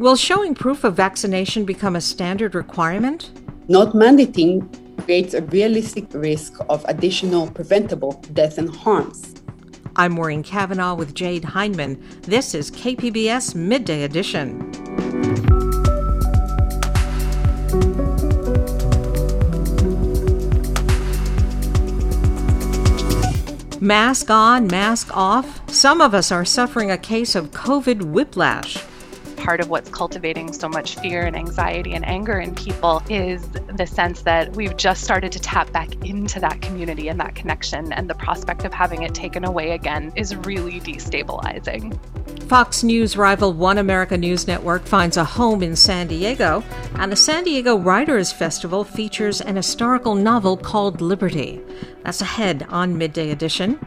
Will showing proof of vaccination become a standard requirement? Not mandating creates a realistic risk of additional preventable death and harms. I'm Maureen Cavanaugh with Jade Hindman. This is KPBS Midday Edition. Mask on, mask off. Some of us are suffering a case of COVID whiplash part of what's cultivating so much fear and anxiety and anger in people is the sense that we've just started to tap back into that community and that connection, and the prospect of having it taken away again is really destabilizing. Fox News rival One America News Network finds a home in San Diego, and the San Diego Writers Festival features an historical novel called Liberty. That's ahead on Midday Edition.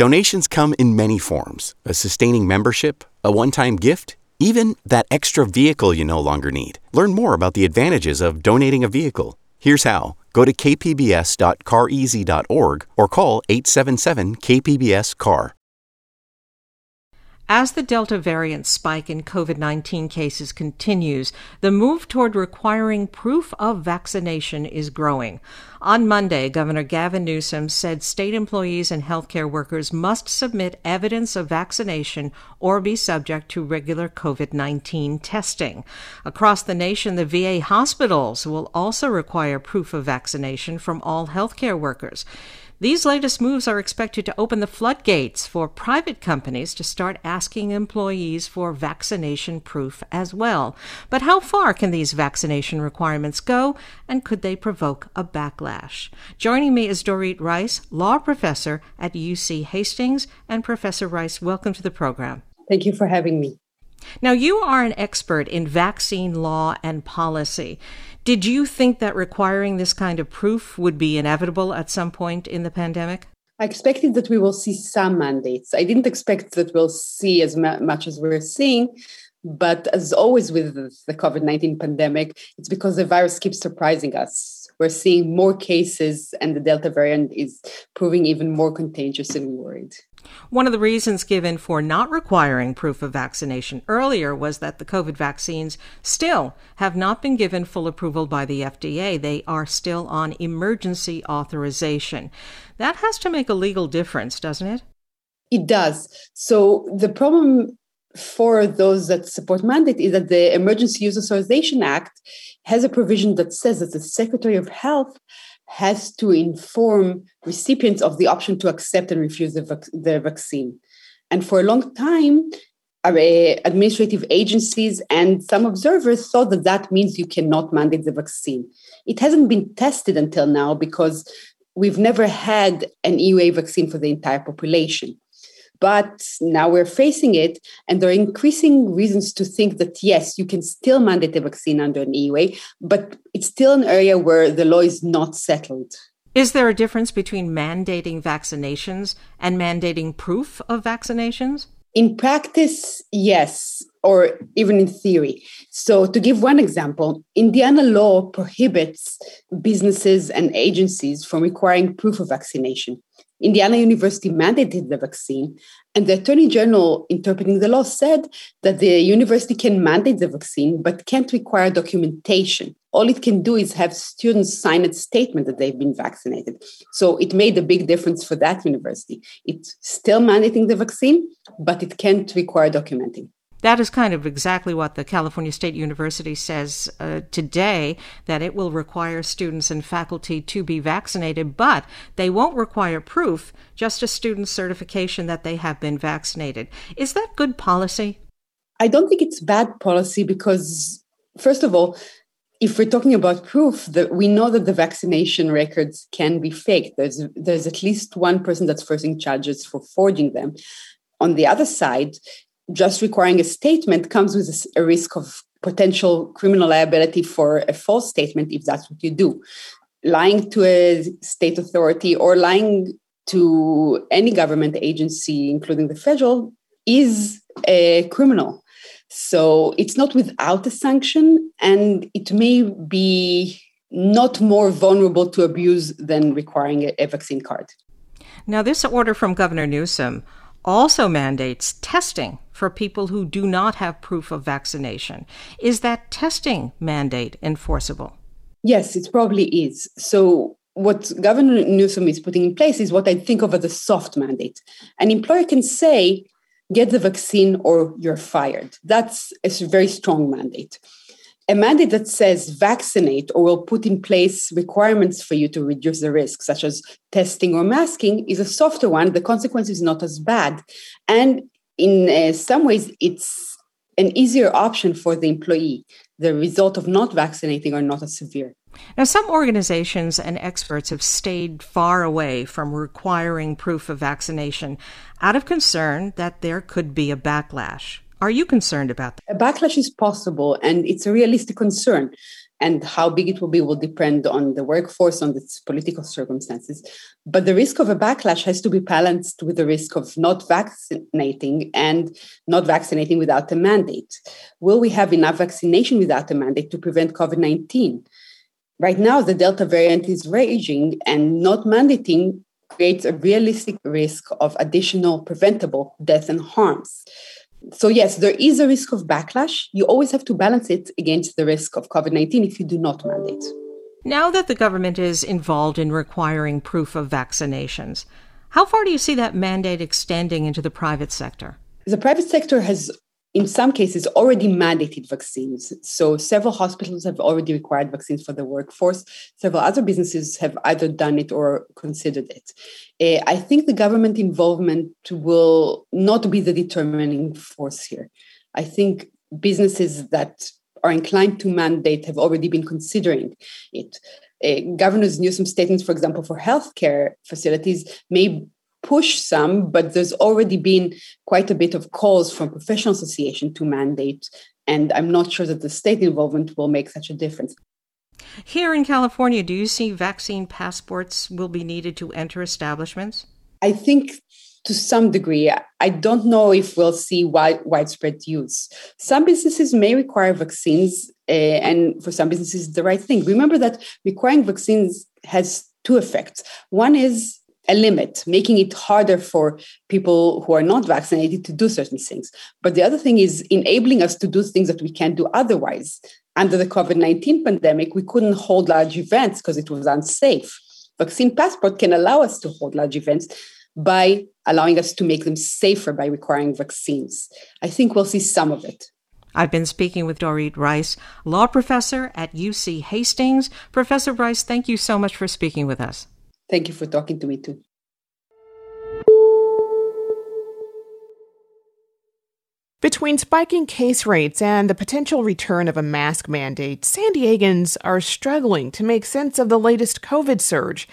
Donations come in many forms a sustaining membership, a one time gift, even that extra vehicle you no longer need. Learn more about the advantages of donating a vehicle. Here's how go to kpbs.careasy.org or call 877 KPBS CAR. As the Delta variant spike in COVID 19 cases continues, the move toward requiring proof of vaccination is growing. On Monday, Governor Gavin Newsom said state employees and healthcare workers must submit evidence of vaccination or be subject to regular COVID 19 testing. Across the nation, the VA hospitals will also require proof of vaccination from all healthcare workers. These latest moves are expected to open the floodgates for private companies to start asking employees for vaccination proof as well. But how far can these vaccination requirements go, and could they provoke a backlash? Joining me is Dorit Reiss, law professor at UC Hastings. And Professor Reiss, welcome to the program. Thank you for having me. Now, you are an expert in vaccine law and policy. Did you think that requiring this kind of proof would be inevitable at some point in the pandemic? I expected that we will see some mandates. I didn't expect that we'll see as much as we're seeing. But as always with the COVID 19 pandemic, it's because the virus keeps surprising us. We're seeing more cases, and the Delta variant is proving even more contagious and worried. One of the reasons given for not requiring proof of vaccination earlier was that the COVID vaccines still have not been given full approval by the FDA. They are still on emergency authorization. That has to make a legal difference, doesn't it? It does. So the problem for those that support mandate is that the Emergency Use Authorization Act has a provision that says that the Secretary of Health has to inform recipients of the option to accept and refuse the, vac- the vaccine. And for a long time, uh, administrative agencies and some observers thought that that means you cannot mandate the vaccine. It hasn't been tested until now because we've never had an EUA vaccine for the entire population. But now we're facing it, and there are increasing reasons to think that yes, you can still mandate a vaccine under an EUA, but it's still an area where the law is not settled. Is there a difference between mandating vaccinations and mandating proof of vaccinations? In practice, yes, or even in theory. So, to give one example, Indiana law prohibits businesses and agencies from requiring proof of vaccination. Indiana University mandated the vaccine, and the Attorney General interpreting the law said that the university can mandate the vaccine but can't require documentation. All it can do is have students sign a statement that they've been vaccinated. So it made a big difference for that university. It's still mandating the vaccine, but it can't require documenting. That is kind of exactly what the California State University says uh, today that it will require students and faculty to be vaccinated, but they won't require proof, just a student certification that they have been vaccinated. Is that good policy? I don't think it's bad policy because, first of all, if we're talking about proof, that we know that the vaccination records can be faked. There's there's at least one person that's facing charges for forging them. On the other side, just requiring a statement comes with a risk of potential criminal liability for a false statement if that's what you do. Lying to a state authority or lying to any government agency, including the federal, is a criminal. So it's not without a sanction, and it may be not more vulnerable to abuse than requiring a, vaccine card. Now, this order from Governor Newsom also mandates testing for people who do not have proof of vaccination. Is that testing mandate enforceable? Yes, it probably is. So, what Governor Newsom is putting in place is what I think of as a soft mandate. An employer can say, get the vaccine or you're fired. That's a very strong mandate. A mandate that says vaccinate or will put in place requirements for you to reduce the risk, such as testing or masking, is a softer one. The consequence is not as bad. And in uh, some ways, it's an easier option for the employee. The result of not vaccinating are not as severe. Now, some organizations and experts have stayed far away from requiring proof of vaccination out of concern that there could be a backlash. Are you concerned about that? A backlash is possible, and it's a realistic concern. And how big it will be will depend on the workforce, on its political circumstances. But the risk of a backlash has to be balanced with the risk of not vaccinating and not vaccinating without a mandate. Will we have enough vaccination without a mandate to prevent COVID 19? Right now, the Delta variant is raging, and not mandating creates a realistic risk of additional preventable death and harms. So, yes, there is a risk of backlash. You always have to balance it against the risk of COVID 19 if you do not mandate. Now that the government is involved in requiring proof of vaccinations, how far do you see that mandate extending into the private sector? The private sector has in some cases already mandated vaccines. So several hospitals have already required vaccines for the workforce. Several other businesses have either done it or considered it. Uh, I think the government involvement will not be the determining force here. I think businesses that are inclined to mandate have already been considering it. Uh, Governor Newsom's statements, for example, for healthcare facilities may push some, but there's already been quite a bit of calls from professional association to mandate. And I'm not sure that the state involvement will make such a difference. Here in California, do you see vaccine passports will be needed to enter establishments? I think to some degree. I don't know if we'll see wide, widespread use. Some businesses may require vaccines, uh, and for some businesses, the right thing. Remember that requiring vaccines has two effects. One is a limit, making it harder for people who are not vaccinated to do certain things. But the other thing is enabling us to do things that we can't do otherwise. Under the COVID 19 pandemic, we couldn't hold large events because it was unsafe. Vaccine passport can allow us to hold large events by allowing us to make them safer by requiring vaccines. I think we'll see some of it. I've been speaking with Dorit Reiss, law professor at UC Hastings. Professor Reiss, thank you so much for speaking with us. Thank you for talking to me too. Between spiking case rates and the potential return of a mask mandate, San Diegans are struggling to make sense of the latest COVID surge.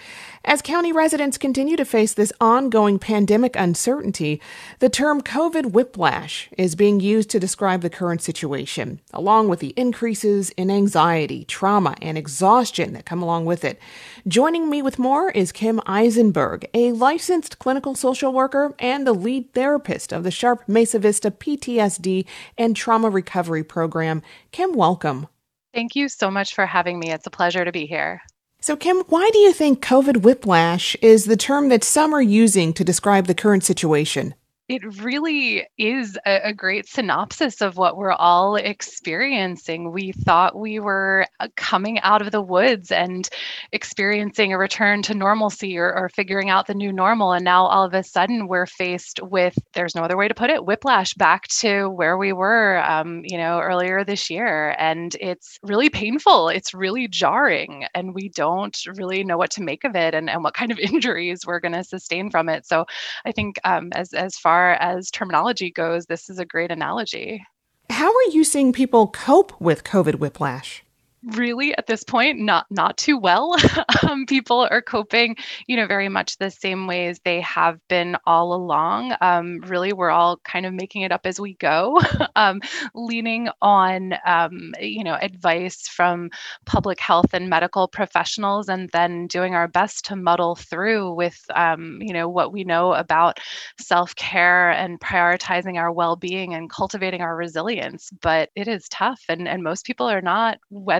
As county residents continue to face this ongoing pandemic uncertainty, the term COVID whiplash is being used to describe the current situation, along with the increases in anxiety, trauma, and exhaustion that come along with it. Joining me with more is Kim Eisenberg, a licensed clinical social worker and the lead therapist of the Sharp Mesa Vista PTSD and Trauma Recovery Program. Kim, welcome. Thank you so much for having me. It's a pleasure to be here. So, Kim, why do you think COVID whiplash is the term that some are using to describe the current situation? It really is a, a, great synopsis of what we're all experiencing. We thought we were uh, coming out of the woods and experiencing a return to normalcy or, or, figuring out the new normal. And now all of a sudden we're faced with, there's no other way to put it, whiplash back to where we were, um, you know, earlier this year. And it's really painful. It's really jarring. And we don't really know what to make of it and, and what kind of injuries we're going to sustain from it. So I think um, as, as far far as terminology goes, this is a great analogy. How are you seeing people cope with COVID whiplash? Really at this point not not too well. Um, people are coping you know very much the same ways they have been all along. Um, really we're all kind of making it up as we go. Um, leaning on um, you know advice from public health and medical professionals and then doing our best to muddle through with um, you know what we know about self-care and prioritizing our well-being and cultivating our resilience. But it is tough and and most people are not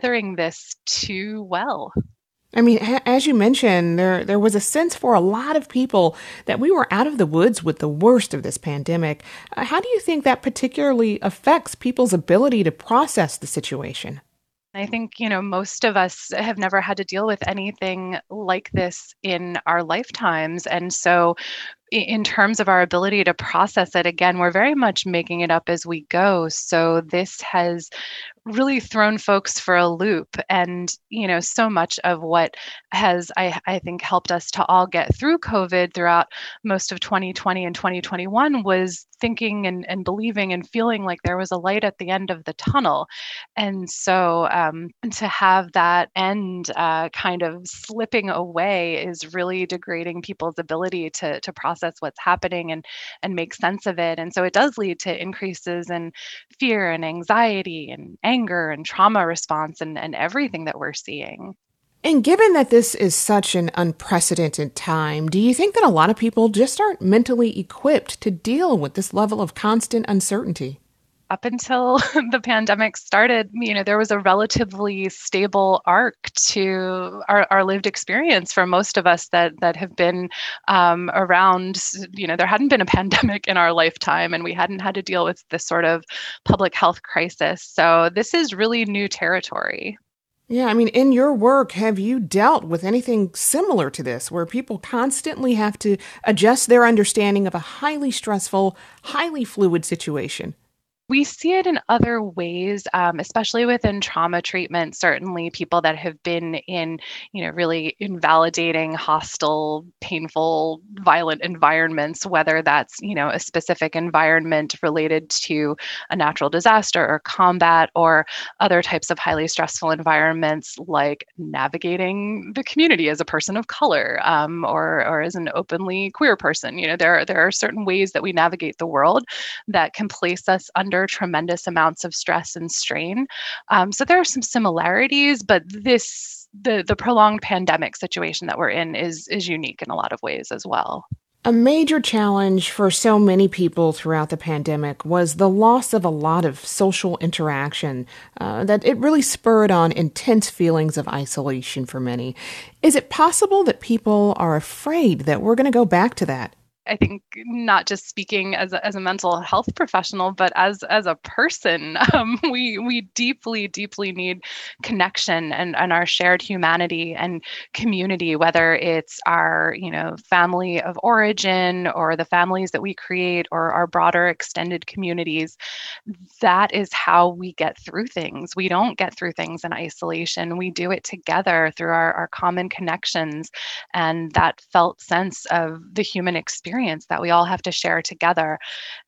weathering this too well. I mean, as you mentioned, there there was a sense for a lot of people that we were out of the woods with the worst of this pandemic. Uh, how do you think that particularly affects people's ability to process the situation? I think, you know, most of us have never had to deal with anything like this in our lifetimes. And so, in terms of our ability to process it, again, we're very much making it up as we go. So, this has really thrown folks for a loop and you know so much of what has I, I think helped us to all get through covid throughout most of 2020 and 2021 was thinking and, and believing and feeling like there was a light at the end of the tunnel and so um, to have that end uh, kind of slipping away is really degrading people's ability to, to process what's happening and and make sense of it and so it does lead to increases in fear and anxiety and anger and trauma response and, and everything that we're seeing. And given that this is such an unprecedented time, do you think that a lot of people just aren't mentally equipped to deal with this level of constant uncertainty? Up until the pandemic started, you know, there was a relatively stable arc to our, our lived experience for most of us that that have been um, around. You know, there hadn't been a pandemic in our lifetime, and we hadn't had to deal with this sort of public health crisis. So this is really new territory. Yeah, I mean, in your work, have you dealt with anything similar to this, where people constantly have to adjust their understanding of a highly stressful, highly fluid situation? We see it in other ways, um, especially within trauma treatment. Certainly, people that have been in, you know, really invalidating, hostile, painful, violent environments, whether that's, you know, a specific environment related to a natural disaster or combat, or other types of highly stressful environments like navigating the community as a person of color um, or or as an openly queer person. You know, there there are certain ways that we navigate the world that can place us under under tremendous amounts of stress and strain. Um, so there are some similarities, but this the the prolonged pandemic situation that we're in is is unique in a lot of ways as well. A major challenge for so many people throughout the pandemic was the loss of a lot of social interaction, uh, that it really spurred on intense feelings of isolation for many. Is it possible that people are afraid that we're going to go back to that? I think not just speaking as a, as a mental health professional, but as as a person, um, we we deeply deeply need connection and and our shared humanity and community, whether it's our you know family of origin or the families that we create or our broader extended communities. That is how we get through things. We don't get through things in isolation. We do it together through our, our common connections and that felt sense of the human experience experience that we all have to share together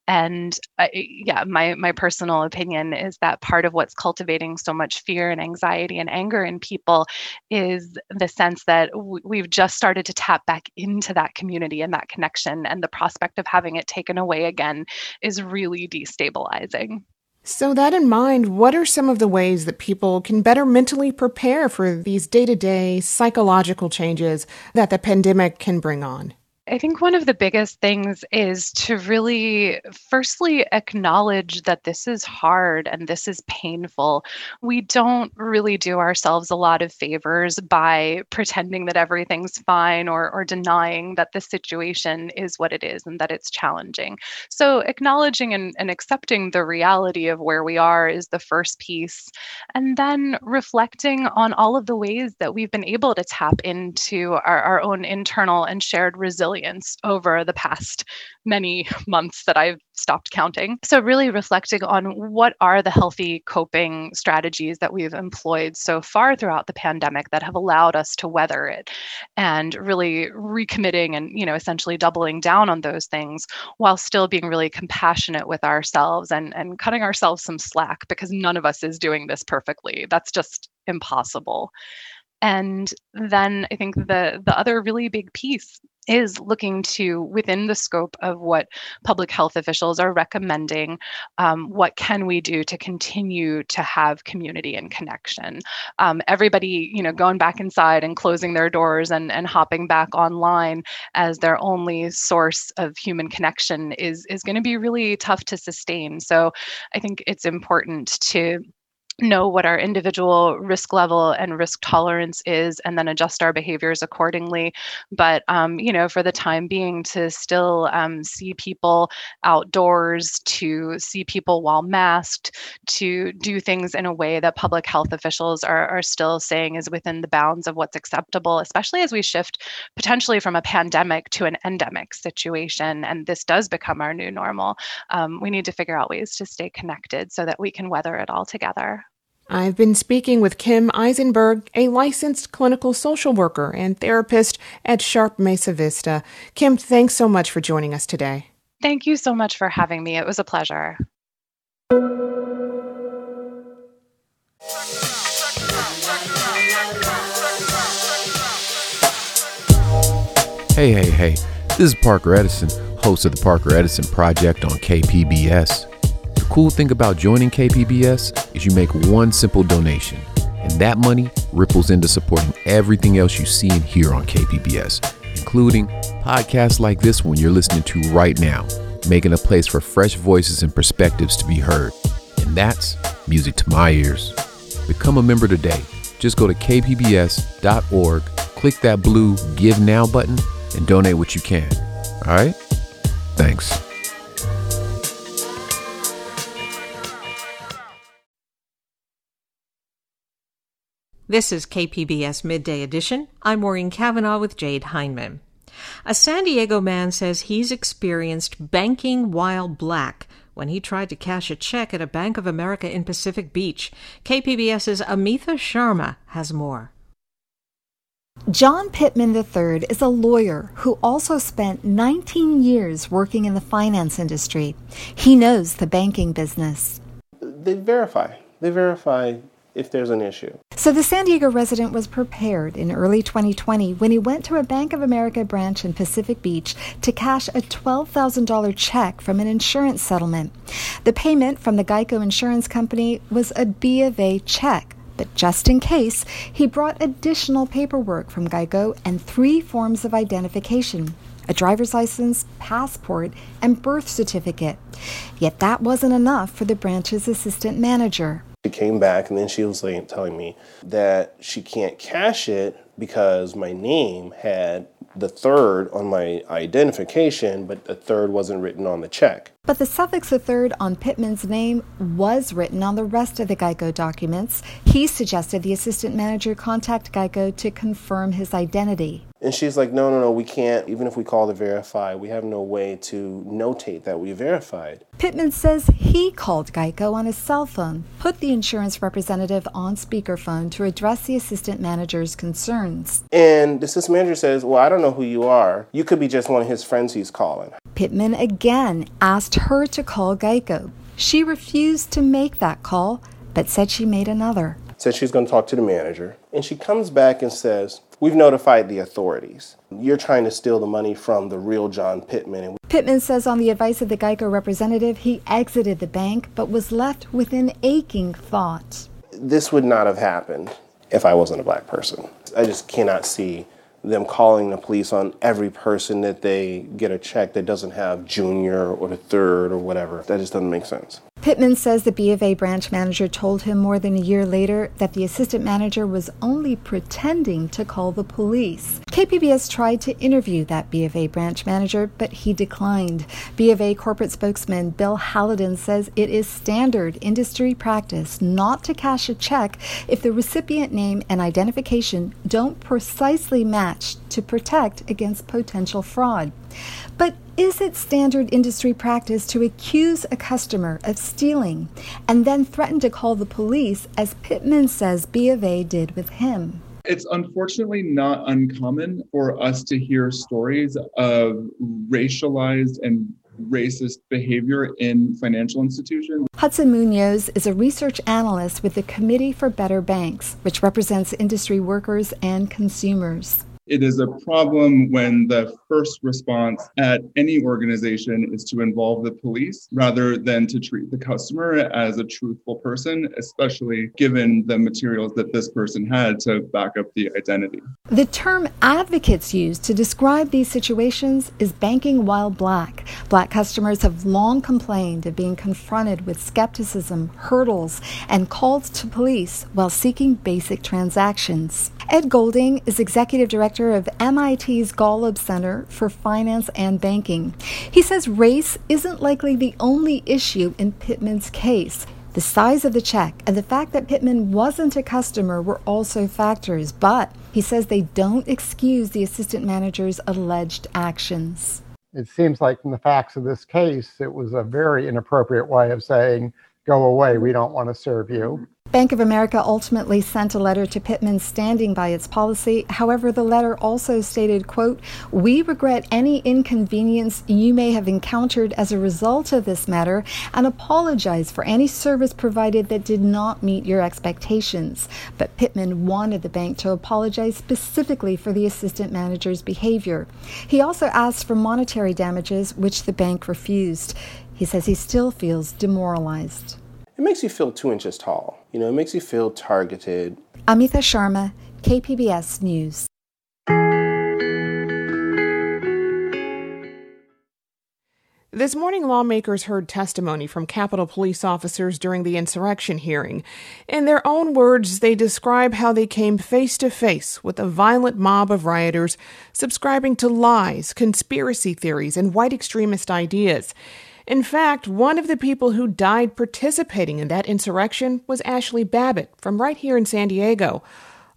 and yeah my my personal opinion is that part of what's cultivating so much fear and anxiety and anger in people is the sense that w- we've just started to tap back into that community and that connection and the prospect of having it taken away again is really destabilizing so, that in mind, what are some of the ways that people can better mentally prepare for these day to day psychological changes that the pandemic can bring on? I think one of the biggest things is to really, firstly, acknowledge that this is hard and this is painful. We don't really do ourselves a lot of favors by pretending that everything's fine or, or denying that the situation is what it is and that it's challenging. So, acknowledging and, and accepting the reality of where we are is the first piece. And then reflecting on all of the ways that we've been able to tap into our, our own internal and shared resilience resilience over the past many months that I've stopped counting. So, really reflecting on what are the healthy coping strategies that we've employed so far throughout the pandemic that have allowed us to weather it and really recommitting and, you know, essentially doubling down on those things while still being really compassionate with ourselves and, and cutting ourselves some slack because none of us is doing this perfectly. That's just impossible. And then I think the the other really big piece is looking to within the scope of what public health officials are recommending um, what can we do to continue to have community and connection? Um, everybody you know going back inside and closing their doors and, and hopping back online as their only source of human connection is is going to be really tough to sustain. So i think it's important to know what our individual risk level and risk tolerance is and then adjust our behaviors accordingly. But um, you know for the time being to still um, see people outdoors to see people while masked to do things in a way that public health officials are, are still saying is within the bounds of what's acceptable especially as we shift potentially from a pandemic to an endemic situation and this does become our new normal um, we need to figure out ways to stay connected so that we can weather it all together I've been speaking with Kim Eisenberg, a licensed clinical social worker and therapist at Sharp Mesa Vista. Kim, thanks so much for joining us today. Thank you so much for having me. It was a pleasure. Hey, hey, hey. This is Parker Edison, host of the Parker Edison Project on KPBS cool thing about joining KPBS is you make one simple donation, and that money ripples into supporting everything else you see and hear on KPBS, including podcasts like this one you're listening to right now, making a place for fresh voices and perspectives to be heard. And that's music to my ears. Become a member today. Just go to kpbs.org, click that blue Give Now button, and donate what you can. All right? Thanks. This is KPBS Midday Edition. I'm Maureen Cavanaugh with Jade Hindman. A San Diego man says he's experienced banking while black when he tried to cash a check at a Bank of America in Pacific Beach. KPBS's Amita Sharma has more. John Pittman III is a lawyer who also spent 19 years working in the finance industry. He knows the banking business. They verify. They verify if there's an issue. So the San Diego resident was prepared in early 2020 when he went to a Bank of America branch in Pacific Beach to cash a $12,000 check from an insurance settlement. The payment from the Geico Insurance Company was a B of A check. But just in case, he brought additional paperwork from Geico and three forms of identification a driver's license, passport, and birth certificate. Yet that wasn't enough for the branch's assistant manager. She came back and then she was like telling me that she can't cash it because my name had the third on my identification, but the third wasn't written on the check. But the suffix the third on Pittman's name was written on the rest of the Geico documents. He suggested the assistant manager contact Geico to confirm his identity. And she's like, no, no, no, we can't. Even if we call to verify, we have no way to notate that we verified. Pittman says he called Geico on his cell phone, put the insurance representative on speakerphone to address the assistant manager's concerns. And the assistant manager says, well, I don't know who you are. You could be just one of his friends he's calling. Pittman again asked her to call Geico. She refused to make that call, but said she made another. Said she's going to talk to the manager. And she comes back and says, We've notified the authorities. You're trying to steal the money from the real John Pittman. Pittman says, on the advice of the Geico representative, he exited the bank but was left with an aching thought. This would not have happened if I wasn't a black person. I just cannot see them calling the police on every person that they get a check that doesn't have junior or the third or whatever. That just doesn't make sense. Pittman says the B of A branch manager told him more than a year later that the assistant manager was only pretending to call the police. KPBS tried to interview that B of A branch manager, but he declined. B of A corporate spokesman Bill Halldin says it is standard industry practice not to cash a check if the recipient name and identification don't precisely match to protect against potential fraud. But is it standard industry practice to accuse a customer of stealing and then threaten to call the police, as Pittman says B of A did with him? It's unfortunately not uncommon for us to hear stories of racialized and racist behavior in financial institutions. Hudson Munoz is a research analyst with the Committee for Better Banks, which represents industry workers and consumers It is a problem when the first response at any organization is to involve the police rather than to treat the customer as a truthful person, especially given the materials that this person had to back up the identity. The term advocates use to describe these situations is banking while black. Black customers have long complained of being confronted with skepticism, hurdles, and calls to police while seeking basic transactions. Ed Golding is executive director of MIT's Golub Center for Finance and Banking. He says race isn't likely the only issue in Pittman's case. The size of the check and the fact that Pittman wasn't a customer were also factors, but he says they don't excuse the assistant manager's alleged actions. It seems like, from the facts of this case, it was a very inappropriate way of saying, go away, we don't want to serve you. Bank of America ultimately sent a letter to Pittman standing by its policy. However, the letter also stated, quote, "We regret any inconvenience you may have encountered as a result of this matter and apologize for any service provided that did not meet your expectations." But Pittman wanted the bank to apologize specifically for the assistant manager's behavior. He also asked for monetary damages, which the bank refused. He says he still feels demoralized it makes you feel two inches tall. You know, it makes you feel targeted. Amita Sharma, KPBS News. This morning, lawmakers heard testimony from Capitol Police officers during the insurrection hearing. In their own words, they describe how they came face to face with a violent mob of rioters subscribing to lies, conspiracy theories, and white extremist ideas. In fact, one of the people who died participating in that insurrection was Ashley Babbitt from right here in San Diego.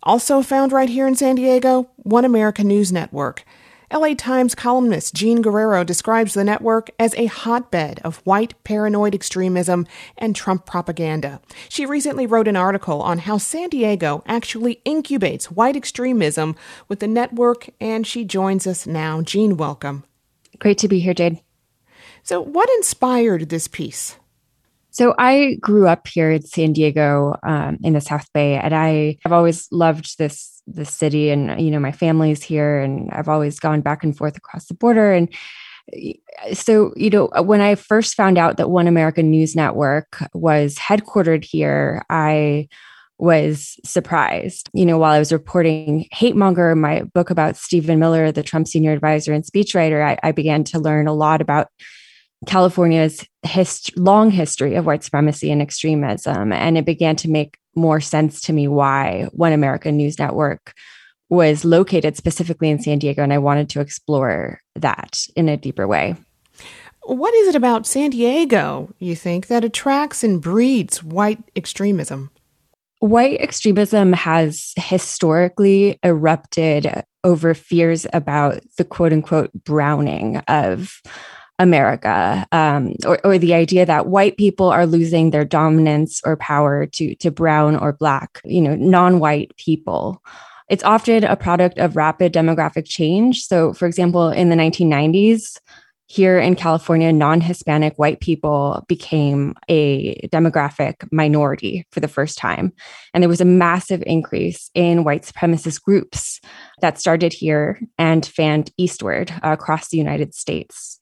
Also found right here in San Diego, One America News Network. LA Times columnist Jean Guerrero describes the network as a hotbed of white paranoid extremism and Trump propaganda. She recently wrote an article on how San Diego actually incubates white extremism with the network, and she joins us now. Jean, welcome. Great to be here, Jade. So, what inspired this piece? So, I grew up here in San Diego um, in the South Bay, and I have always loved this this city, and you know, my family's here, and I've always gone back and forth across the border, and so you know when i first found out that one american news network was headquartered here i was surprised. You know, while I was reporting Hate Monger, my book about Stephen Miller, the Trump senior advisor and speechwriter, I, I began to learn a lot about California's hist- long history of white supremacy and extremism. And it began to make more sense to me why One American News Network was located specifically in San Diego. And I wanted to explore that in a deeper way. What is it about San Diego, you think, that attracts and breeds white extremism? White extremism has historically erupted over fears about the quote unquote browning of America, um, or, or the idea that white people are losing their dominance or power to to brown or black, you know, non-white people. It's often a product of rapid demographic change. So, for example, in the 1990s, here in California, non Hispanic white people became a demographic minority for the first time. And there was a massive increase in white supremacist groups that started here and fanned eastward uh, across the United States.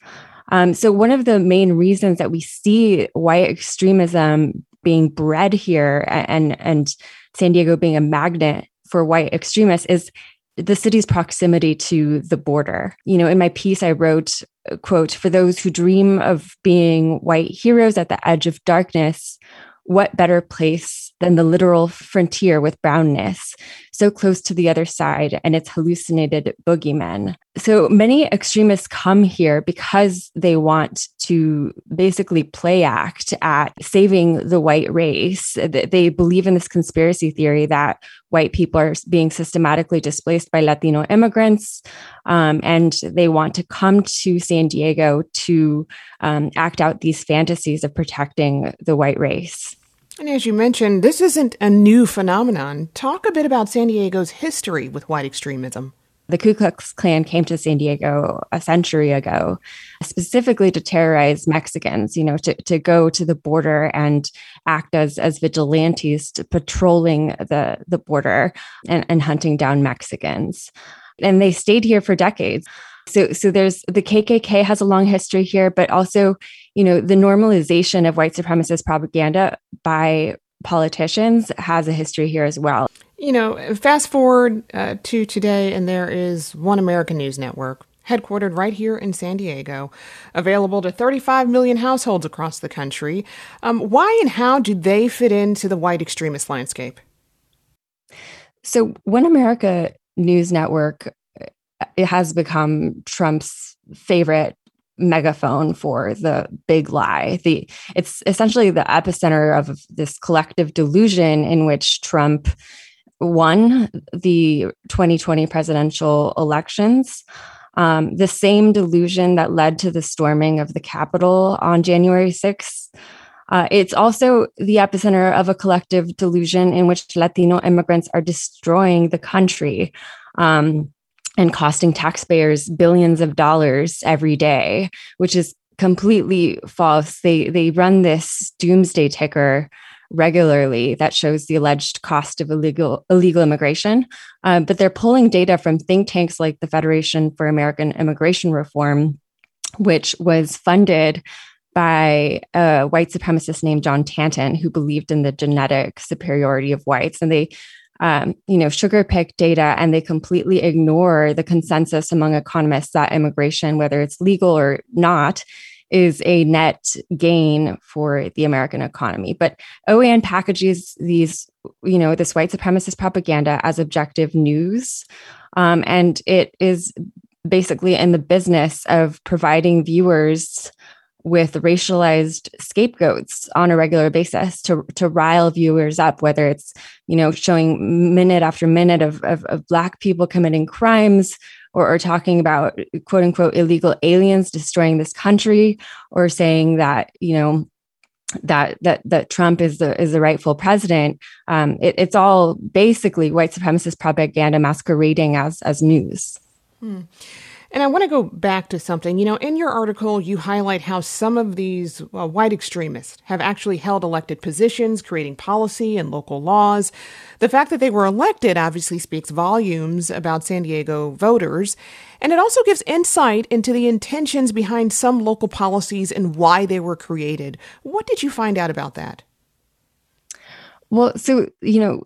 Um, so, one of the main reasons that we see white extremism being bred here and, and San Diego being a magnet for white extremists is the city's proximity to the border. You know, in my piece, I wrote, quote, for those who dream of being white heroes at the edge of darkness, what better place than the literal frontier with brownness, so close to the other side and its hallucinated boogeymen? So many extremists come here because they want to basically play act at saving the white race. They believe in this conspiracy theory that white people are being systematically displaced by Latino immigrants. Um, and they want to come to San Diego to um, act out these fantasies of protecting the white race. And as you mentioned, this isn't a new phenomenon. Talk a bit about San Diego's history with white extremism. The Ku Klux Klan came to San Diego a century ago, specifically to terrorize Mexicans, you know, to, to go to the border and act as, as vigilantes, patrolling the, the border and, and hunting down Mexicans. and they stayed here for decades. So, so there's the KKK has a long history here, but also, you know, the normalization of white supremacist propaganda by politicians has a history here as well. You know, fast forward uh, to today, and there is one American News Network headquartered right here in San Diego, available to 35 million households across the country. Um, why and how do they fit into the white extremist landscape? So, One America News Network it has become Trump's favorite megaphone for the big lie. The it's essentially the epicenter of this collective delusion in which Trump won the 2020 presidential elections. Um, the same delusion that led to the storming of the Capitol on January 6th. Uh, it's also the epicenter of a collective delusion in which Latino immigrants are destroying the country. Um, and costing taxpayers billions of dollars every day, which is completely false. They they run this doomsday ticker regularly that shows the alleged cost of illegal illegal immigration, uh, but they're pulling data from think tanks like the Federation for American Immigration Reform, which was funded by a white supremacist named John Tanton, who believed in the genetic superiority of whites, and they um, you know, sugar pick data and they completely ignore the consensus among economists that immigration, whether it's legal or not, is a net gain for the American economy. But OAN packages these, you know, this white supremacist propaganda as objective news. Um, and it is basically in the business of providing viewers with racialized scapegoats on a regular basis to to rile viewers up whether it's you know showing minute after minute of, of, of black people committing crimes or, or, talking about quote unquote illegal aliens destroying this country or saying that you know that that that Trump is the is the rightful president um, it, it's all basically white supremacist propaganda masquerading as as news hmm. And I want to go back to something. You know, in your article, you highlight how some of these uh, white extremists have actually held elected positions, creating policy and local laws. The fact that they were elected obviously speaks volumes about San Diego voters. And it also gives insight into the intentions behind some local policies and why they were created. What did you find out about that? Well, so you know,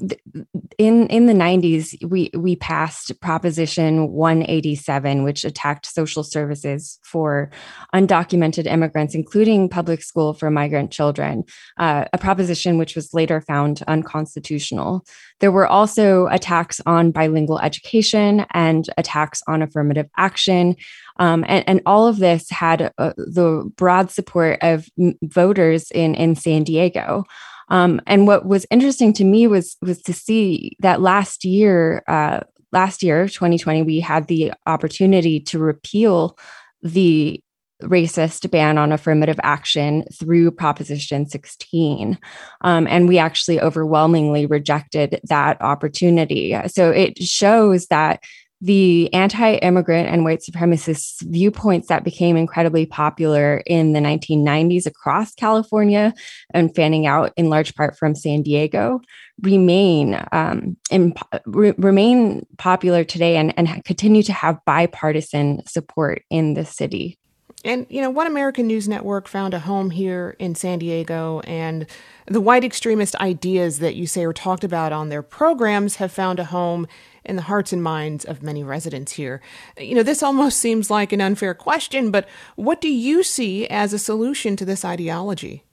in in the '90s, we we passed Proposition 187, which attacked social services for undocumented immigrants, including public school for migrant children. Uh, a proposition which was later found unconstitutional. There were also attacks on bilingual education and attacks on affirmative action. Um, and, and, all of this had uh, the broad support of voters in, in San Diego. Um, and what was interesting to me was was to see that last year, uh, last year, 2020, we had the opportunity to repeal the racist ban on affirmative action through Proposition 16. Um, and we actually overwhelmingly rejected that opportunity. So it shows that the anti immigrant and white supremacist viewpoints that became incredibly popular in the 1990s across California and fanning out in large part from San Diego remain um, in, re- remain popular today and, and continue to have bipartisan support in the city. And, you know, One American News Network found a home here in San Diego, and the white extremist ideas that you say are talked about on their programs have found a home in the hearts and minds of many residents here. You know, this almost seems like an unfair question, but what do you see as a solution to this ideology?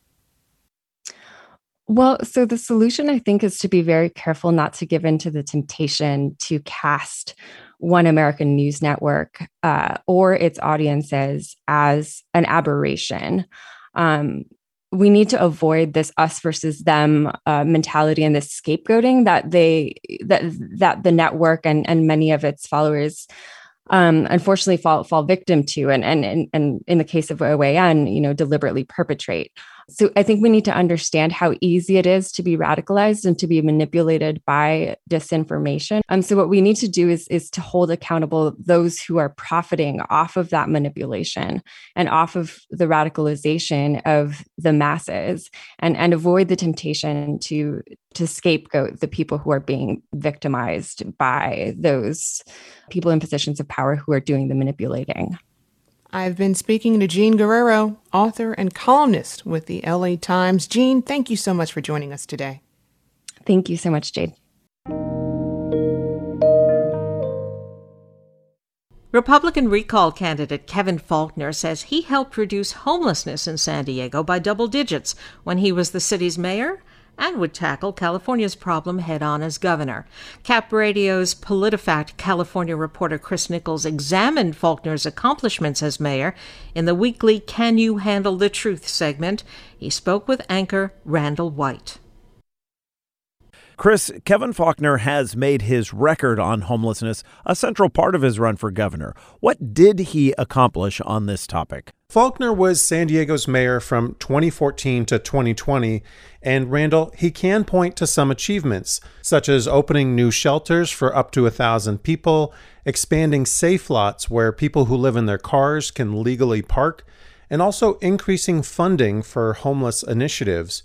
Well, so the solution, I think, is to be very careful not to give in to the temptation to cast one American News Network uh, or its audiences as an aberration. Um, we need to avoid this us versus them uh, mentality and this scapegoating that they that that the network and and many of its followers um, unfortunately fall fall victim to and and and, and in the case of OAN, you know, deliberately perpetrate. So I think we need to understand how easy it is to be radicalized and to be manipulated by disinformation. Um, so what we need to do is, is to hold accountable those who are profiting off of that manipulation and off of the radicalization of the masses and, and avoid the temptation to to scapegoat the people who are being victimized by those people in positions of power who are doing the manipulating. I've been speaking to Jean Guerrero, author and columnist with the LA Times. Jean, thank you so much for joining us today. Thank you so much, Jade. Republican recall candidate Kevin Faulconer says he helped reduce homelessness in San Diego by double digits when he was the city's mayor and would tackle California's problem head on as governor. Cap Radio's PolitiFact California reporter Chris Nichols examined Faulconer's accomplishments as mayor in the weekly Can You Handle the Truth segment. He spoke with anchor Randol White. Chris, Kevin Faulconer has made his record on homelessness a central part of his run for governor. What did he accomplish on this topic? Faulconer was San Diego's mayor from 2014 to 2020, and Randol, he can point to some achievements, such as opening new shelters for up to a thousand people, expanding safe lots where people who live in their cars can legally park, and also increasing funding for homeless initiatives.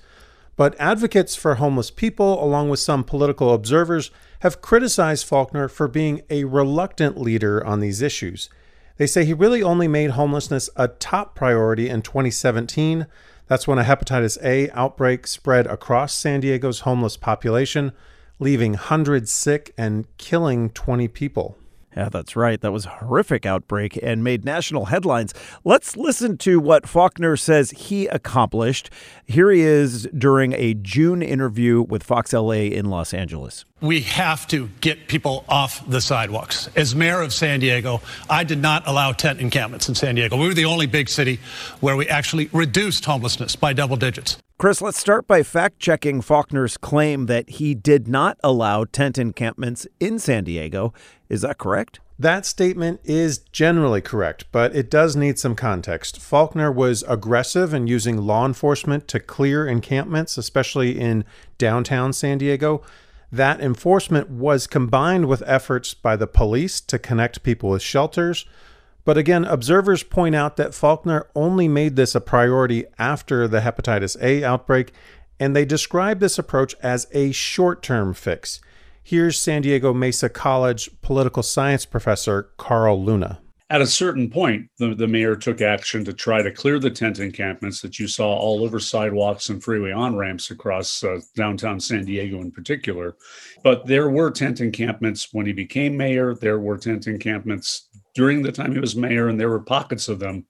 But advocates for homeless people, along with some political observers, have criticized Faulconer for being a reluctant leader on these issues. They say he really only made homelessness a top priority in 2017. That's when a hepatitis A outbreak spread across San Diego's homeless population, leaving hundreds sick and killing 20 people. Yeah, that's right. That was a horrific outbreak and made national headlines. Let's listen to what Faulconer says he accomplished. Here he is during a June interview with Fox LA in Los Angeles. We have to get people off the sidewalks. As mayor of San Diego, I did not allow tent encampments in San Diego. We were the only big city where we actually reduced homelessness by double digits. Chris, let's start by fact checking Faulconer's claim that he did not allow tent encampments in San Diego. Is that correct? That statement is generally correct, but it does need some context. Faulkner was aggressive in using law enforcement to clear encampments, especially in downtown San Diego. That enforcement was combined with efforts by the police to connect people with shelters. But again, observers point out that Faulconer only made this a priority after the hepatitis A outbreak, and they describe this approach as a short term fix. Here's San Diego Mesa College political science professor Carl Luna. At a certain point, the, the mayor took action to try to clear the tent encampments that you saw all over sidewalks and freeway on ramps across uh, downtown San Diego in particular. But there were tent encampments when he became mayor. There were tent encampments during the time he was mayor, and there were pockets of them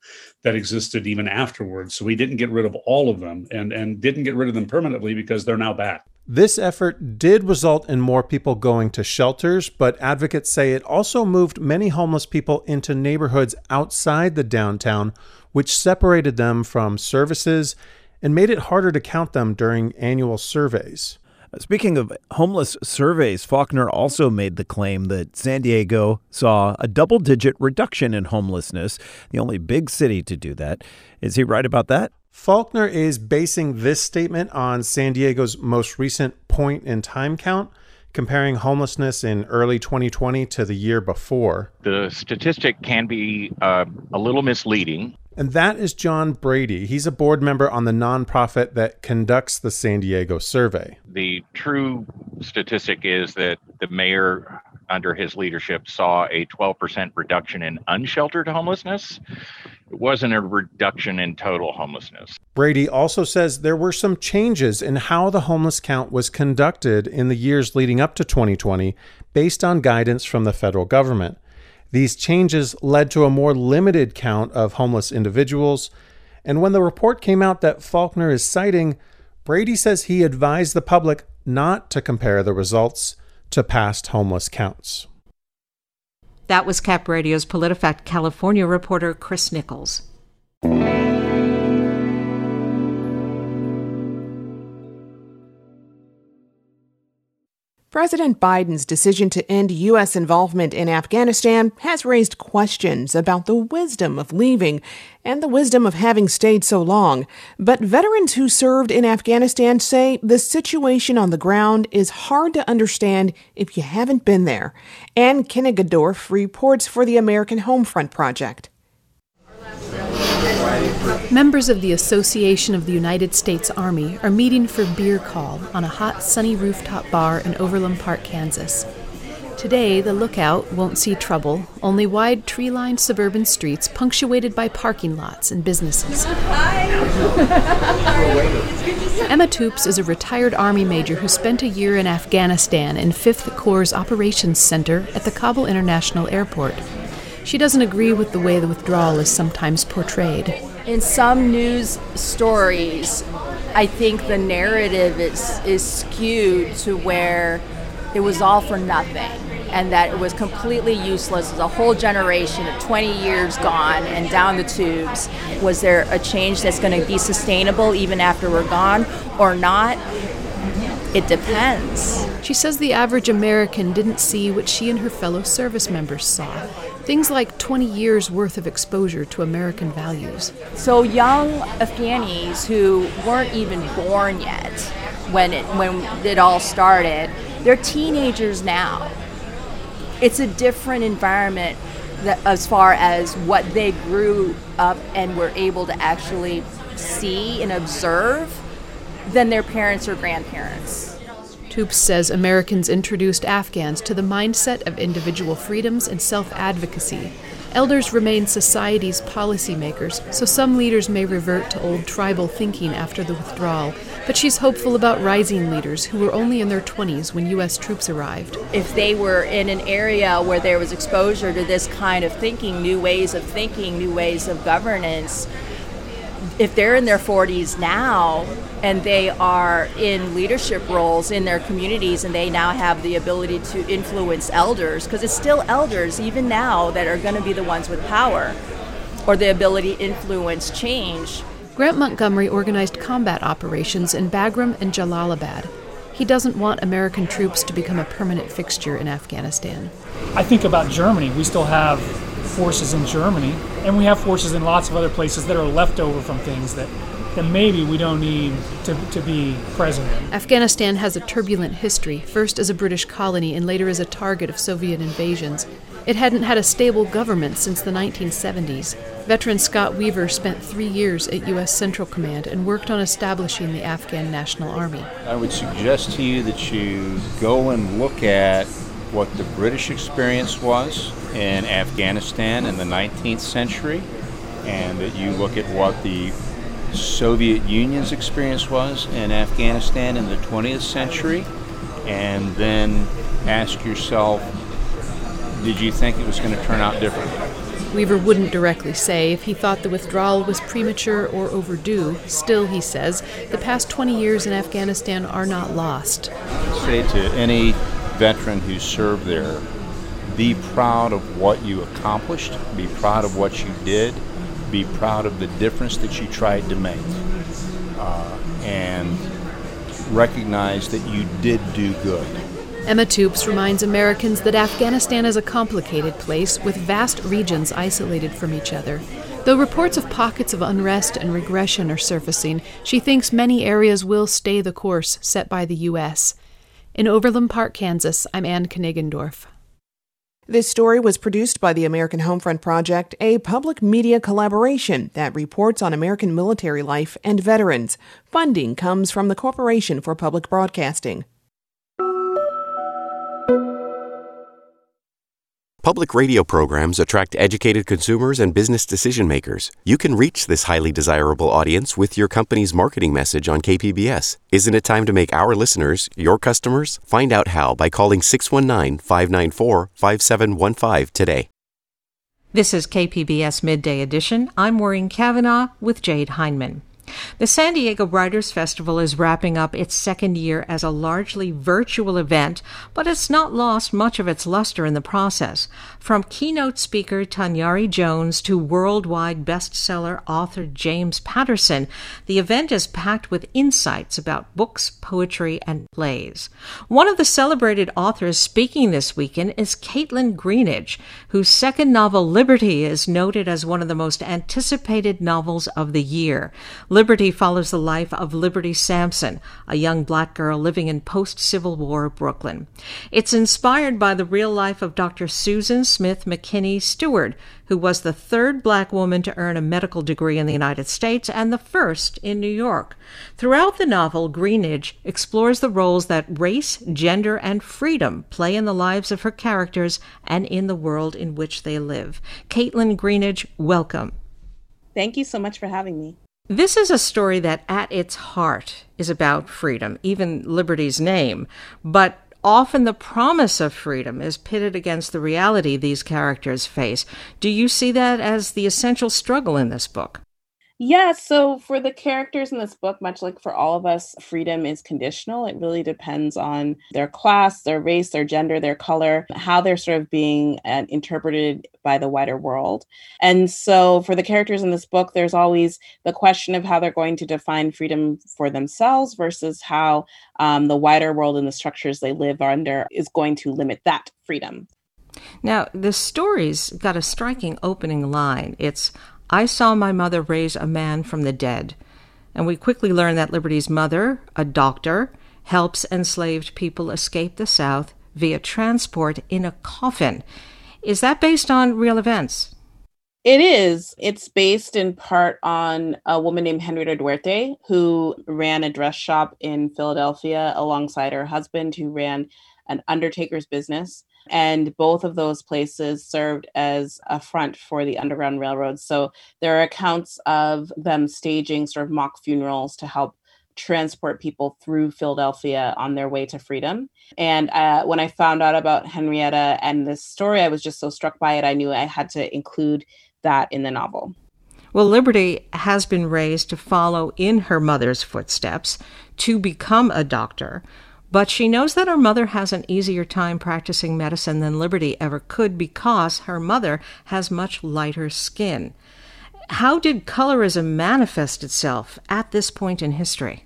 that existed even afterwards. So we didn't get rid of all of them and, and didn't get rid of them permanently because they're now back. This effort did result in more people going to shelters, but advocates say it also moved many homeless people into neighborhoods outside the downtown, which separated them from services and made it harder to count them during annual surveys. Speaking of homeless surveys, Faulconer also made the claim that San Diego saw a double digit reduction in homelessness, the only big city to do that. Is he right about that? Faulconer is basing this statement on San Diego's most recent point in time count, comparing homelessness in early 2020 to the year before. The statistic can be uh, a little misleading. And that is John Brady. He's a board member on the nonprofit that conducts the San Diego survey. The true statistic is that the mayor under his leadership saw a 12% reduction in unsheltered homelessness. It wasn't a reduction in total homelessness. Brady also says there were some changes in how the homeless count was conducted in the years leading up to 2020 based on guidance from the federal government. These changes led to a more limited count of homeless individuals. And when the report came out that Faulconer is citing, Brady says he advised the public not to compare the results to past homeless counts. That was Cap Radio's PolitiFact California reporter Chris Nichols. President Biden's decision to end U.S. involvement in Afghanistan has raised questions about the wisdom of leaving and the wisdom of having stayed so long. But veterans who served in Afghanistan say the situation on the ground is hard to understand if you haven't been there. Anne Kniggendorf reports for the American Homefront Project. Members of the Association of the United States Army are meeting for beer call on a hot, sunny rooftop bar in Overland Park, Kansas. Today, the lookout won't see trouble, only wide tree lined suburban streets punctuated by parking lots and businesses. Emma Toops is a retired Army major who spent a year in Afghanistan in 5th Corps Operations Center at the Kabul International Airport. She doesn't agree with the way the withdrawal is sometimes portrayed. In some news stories, I think the narrative is, is skewed to where it was all for nothing and that it was completely useless. Was a whole generation of 20 years gone and down the tubes. Was there a change that's going to be sustainable even after we're gone or not? It depends. She says the average American didn't see what she and her fellow service members saw things like 20 years worth of exposure to American values. So young Afghanis who weren't even born yet when it when it all started, they're teenagers now. It's a different environment that, as far as what they grew up and were able to actually see and observe than their parents or grandparents. Toops says Americans introduced Afghans to the mindset of individual freedoms and self advocacy. Elders remain society's policymakers, so some leaders may revert to old tribal thinking after the withdrawal. But she's hopeful about rising leaders who were only in their 20s when U.S. troops arrived. If they were in an area where there was exposure to this kind of thinking, new ways of thinking, new ways of governance, if they're in their 40s now and they are in leadership roles in their communities and they now have the ability to influence elders, because it's still elders, even now, that are going to be the ones with power or the ability to influence change. Grant Montgomery organized combat operations in Bagram and Jalalabad. He doesn't want American troops to become a permanent fixture in Afghanistan. I think about Germany. We still have forces in Germany, and we have forces in lots of other places that are left over from things that, that maybe we don't need to, to be present in. Afghanistan has a turbulent history, first as a British colony and later as a target of Soviet invasions. It hadn't had a stable government since the 1970s. Veteran Scott Weaver spent three years at U.S. Central Command and worked on establishing the Afghan National Army. I would suggest to you that you go and look at what the British experience was in Afghanistan in the 19th century, and that you look at what the Soviet Union's experience was in Afghanistan in the 20th century, and then ask yourself, did you think it was going to turn out differently? Weaver wouldn't directly say if he thought the withdrawal was premature or overdue. Still, he says, the past 20 years in Afghanistan are not lost. Say to any veteran who served there, be proud of what you accomplished, be proud of what you did, be proud of the difference that you tried to make, uh, and recognize that you did do good. Emma Toops reminds Americans that Afghanistan is a complicated place with vast regions isolated from each other. Though reports of pockets of unrest and regression are surfacing, she thinks many areas will stay the course set by the U.S. In Overland Park, Kansas, I'm Anne Kniggendorf. This story was produced by the American Homefront Project, a public media collaboration that reports on American military life and veterans. Funding comes from the Corporation for Public Broadcasting. Public radio programs attract educated consumers and business decision makers. You can reach this highly desirable audience with your company's marketing message on KPBS. Isn't it time to make our listeners your customers? Find out how by calling 619 594 5715 today. This is KPBS Midday Edition. I'm Maureen Cavanaugh with Jade Hindman. The San Diego Writers Festival is wrapping up its second year as a largely virtual event, but it's not lost much of its luster in the process. From keynote speaker Tayari Jones to worldwide bestseller author James Patterson, the event is packed with insights about books, poetry, and plays. One of the celebrated authors speaking this weekend is Kaitlyn Greenidge, whose second novel, Liberty, is noted as one of the most anticipated novels of the year. Liberty follows the life of Liberty Sampson, a young black girl living in post Civil War Brooklyn. It's inspired by the real life of Dr. Susan Smith McKinney Steward, who was the third black woman to earn a medical degree in the United States and the first in New York. Throughout the novel, Greenidge explores the roles that race, gender, and freedom play in the lives of her characters and in the world in which they live. Kaitlyn Greenidge, welcome. Thank you so much for having me. This is a story that, at its heart, is about freedom, even liberty's name. But often the promise of freedom is pitted against the reality these characters face. Do you see that as the essential struggle in this book? Yeah, so for the characters in this book, much like for all of us, freedom is conditional. It really depends on their class, their race, their gender, their color, how they're sort of being uh, interpreted by the wider world. And so for the characters in this book, there's always the question of how they're going to define freedom for themselves versus how um, the wider world and the structures they live under is going to limit that freedom. Now, the story's got a striking opening line. It's I saw my mother raise a man from the dead. And we quickly learn that Liberty's mother, a doctor, helps enslaved people escape the South via transport in a coffin. Is that based on real events? It is. It's based in part on a woman named Henrietta Duterte, who ran a dress shop in Philadelphia alongside her husband, who ran an undertaker's business. And both of those places served as a front for the Underground Railroad. So there are accounts of them staging sort of mock funerals to help transport people through Philadelphia on their way to freedom. And uh, when I found out about Henrietta and this story, I was just so struck by it. I knew I had to include that in the novel. Well, Liberty has been raised to follow in her mother's footsteps to become a doctor. But she knows that her mother has an easier time practicing medicine than Liberty ever could because her mother has much lighter skin. How did colorism manifest itself at this point in history?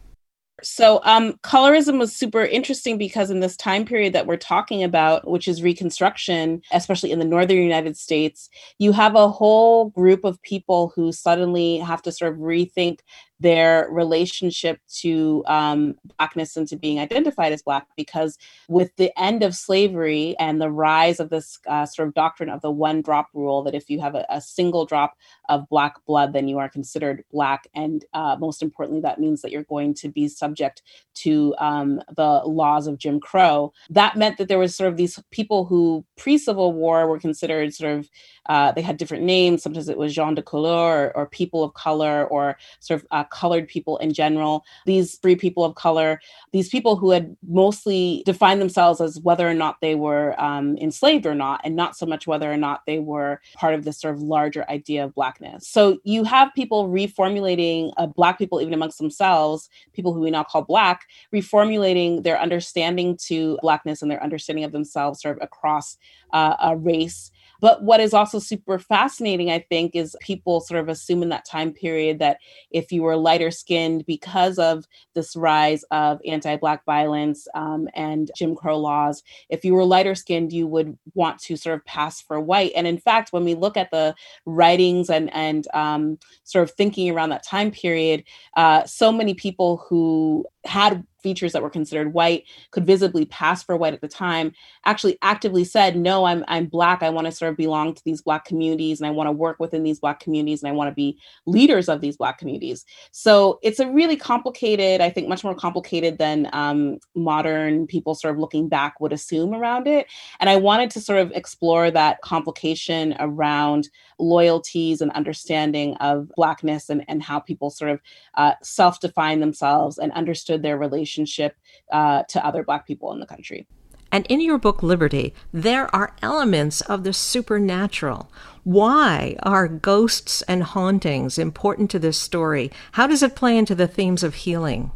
So, um, colorism was super interesting because in this time period that we're talking about, which is Reconstruction, especially in the northern United States, you have a whole group of people who suddenly have to sort of rethink their relationship to um, blackness and to being identified as black because with the end of slavery and the rise of this uh, sort of doctrine of the one drop rule that if you have a, a, single drop of black blood then you are considered black. And uh, most importantly that means that you're going to be subject to um, the laws of jim crow. That meant that there was sort of these people who pre-civil war were considered sort of uh, they had different names. Sometimes it was gens de couleur or, or people of color or sort of uh, colored people in general, these free people of color, these people who had mostly defined themselves as whether or not they were um, enslaved or not, and not so much whether or not they were part of this sort of larger idea of Blackness. So you have people reformulating, uh, Black people, even amongst themselves, people who we now call Black, reformulating their understanding to Blackness and their understanding of themselves sort of across uh, a race but what is also super fascinating, I think, is people sort of assume in that time period that if you were lighter skinned because of this rise of anti Black violence um, and Jim Crow laws, if you were lighter skinned, you would want to sort of pass for white. And in fact, when we look at the writings and, and um, sort of thinking around that time period, uh, so many people who had features that were considered white could visibly pass for white at the time actually actively said no i'm i'm black. I want to sort of belong to these black communities and i want to work within these black communities and i want to be leaders of these black communities. So it's a really complicated i think much more complicated than um, modern people sort of looking back would assume around it. And i wanted to sort of explore that complication around loyalties and understanding of blackness and, and how people sort of uh, self-define themselves and understood their relationship uh, to other black people in the country And in your book, Liberty, there are elements of the supernatural. Why are ghosts and hauntings important to this story? How does it play into the themes of healing?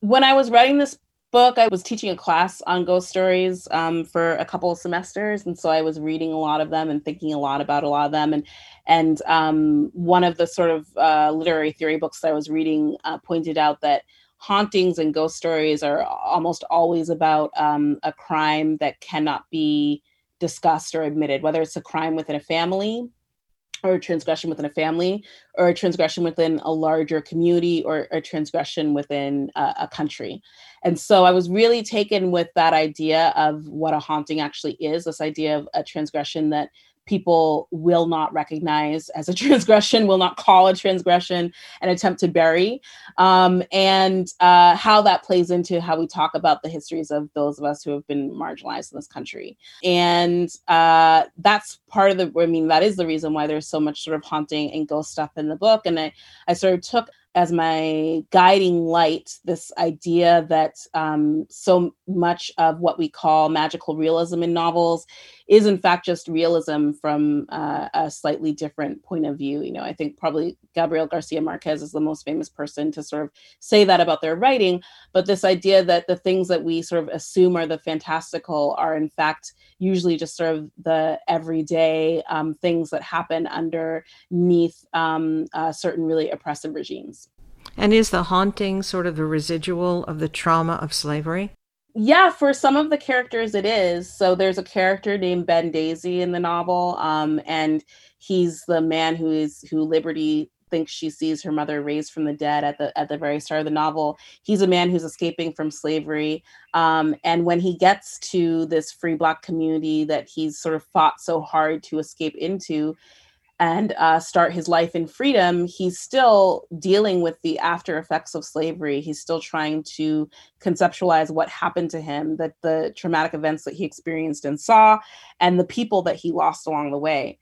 When I was writing this book, I was teaching a class on ghost stories um, for a couple of semesters, and so I was reading a lot of them and thinking a lot about a lot of them. And and um, one of the sort of uh, literary theory books that I was reading uh, pointed out that hauntings and ghost stories are almost always about um, a crime that cannot be discussed or admitted, whether it's a crime within a family or a transgression within a family or a transgression within a larger community or a transgression within a, a, country. And so i was really taken with that idea of what a haunting actually is this idea of a transgression that people will not recognize as a transgression, will not call a transgression, and attempt to bury, um, and uh, how that plays into how we talk about the histories of those of us who have been marginalized in this country. And uh, that's part of the, I mean, that is the reason why there's so much sort of haunting and ghost stuff in the book. And I, I sort of took as my guiding light this idea that um, so much of what we call magical realism in novels is in fact just realism from uh, a slightly different point of view. You know, I think probably Gabriel Garcia Marquez is the most famous person to sort of say that about their writing. But this idea that the things that we sort of assume are the fantastical are in fact usually just sort of the everyday um, things that happen underneath um, uh, certain really oppressive regimes. And is the haunting sort of the residual of the trauma of slavery? Yeah, for some of the characters it is. So there's a character named Ben Daisy in the novel, um, and he's the man who is who Liberty thinks she sees her mother raised from the dead at the at the very start of the novel. He's a man who's escaping from slavery, um, and when he gets to this free black community that he's sort of fought so hard to escape into, and uh, start his life in freedom, he's still dealing with the after effects of slavery. He's still trying to conceptualize what happened to him, that the traumatic events that he experienced and saw, and the people that he lost along the way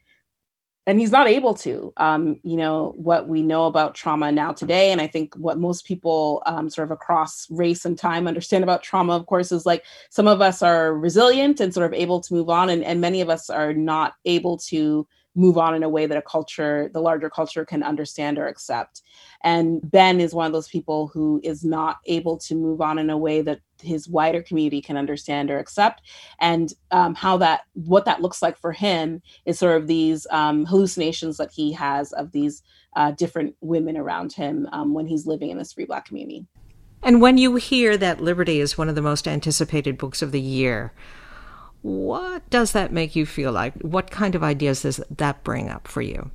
and he's not able to um, you know what we know about trauma now today and i think what most people um, sort of across race and time understand about trauma of course is like some of us are resilient and sort of able to move on and, and many of us are not able to move on in a way that a culture, the larger culture, can understand or accept. And Ben is one of those people who is not able to move on in a way that his wider community can understand or accept. And um, how that, what that looks like for him is sort of these um, hallucinations that he has of these uh, different women around him um, when he's living in this free Black community. And when you hear that Liberty is one of the most anticipated books of the year, what does that make you feel like? What kind of ideas does that bring up for you?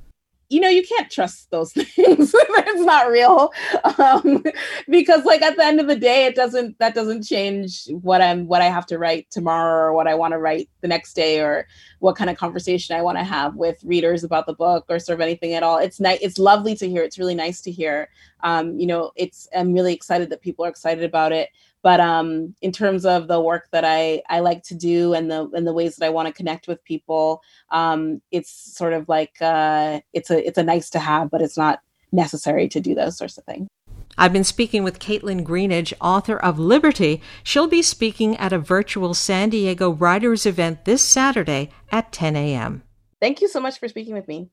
You know, you can't trust those things. it's not real. Um, because like at the end of the day, it doesn't that doesn't change what I'm what I have to write tomorrow or what I want to write the next day or what kind of conversation I want to have with readers about the book or sort of anything at all. It's nice it's lovely to hear. It's really nice to hear. Um, you know, it's I'm really excited that people are excited about it but um, in terms of the work that I, I like to do and the and the ways that I want to connect with people, um, it's sort of like uh, it's a it's a nice to have, but it's not necessary to do those sorts of things. I've been speaking with Kaitlyn Greenidge, author of Liberty. She'll be speaking at a virtual San Diego Writers event this Saturday at 10 a.m. Thank you so much for speaking with me.